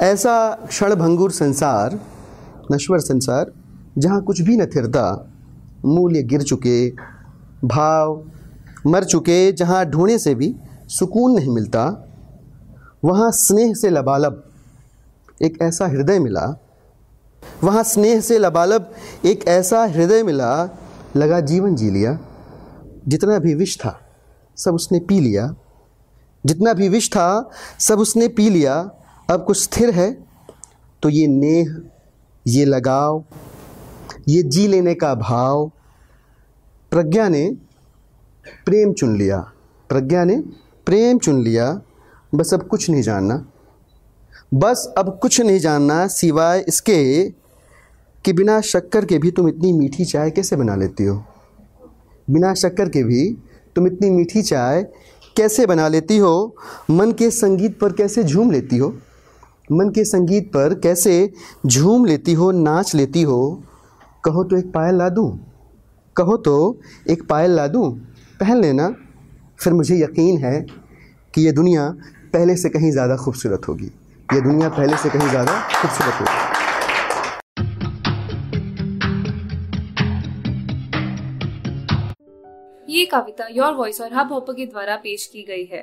ऐसा क्षणभंगुर संसार, नश्वर संसार, जहाँ कुछ भी न थिरता, मूल्य गिर चुके, भाव मर चुके, जहाँ ढूँढने से भी सुकून नहीं मिलता, वहाँ स्नेह से लबालब एक ऐसा हृदय मिला, वहाँ स्नेह से लबालब एक ऐसा हृदय मिला, लगा जीवन जी लिया, जितना भी विष था सब उसने पी लिया, जितना भी विष था सब उसने पी लिया अब कुछ स्थिर है तो ये नेह, ये लगाव, ये जी लेने का भाव, प्रज्ञा ने प्रेम चुन लिया। प्रज्ञा ने प्रेम चुन लिया। बस अब कुछ नहीं जानना। बस अब कुछ नहीं जानना, सिवाय इसके कि बिना शक्कर के भी तुम इतनी मीठी चाय कैसे बना लेती हो? बिना शक्कर के भी तुम इतनी मीठी चाय कैसे बना लेती हो? मन के संगीत पर कैसे झूम लेती हो? मन के संगीत पर कैसे झूम लेती हो, नाच लेती हो, कहो तो एक पायल ला दूँ कहो तो एक पायल ला दूँ पहन लेना। फिर मुझे यकीन है कि ये दुनिया पहले से कहीं ज़्यादा खूबसूरत होगी। ये दुनिया पहले से कहीं ज़्यादा खूबसूरत होगी। ये कविता योर वॉइस और हब हॉपर के द्वारा पेश की गई है।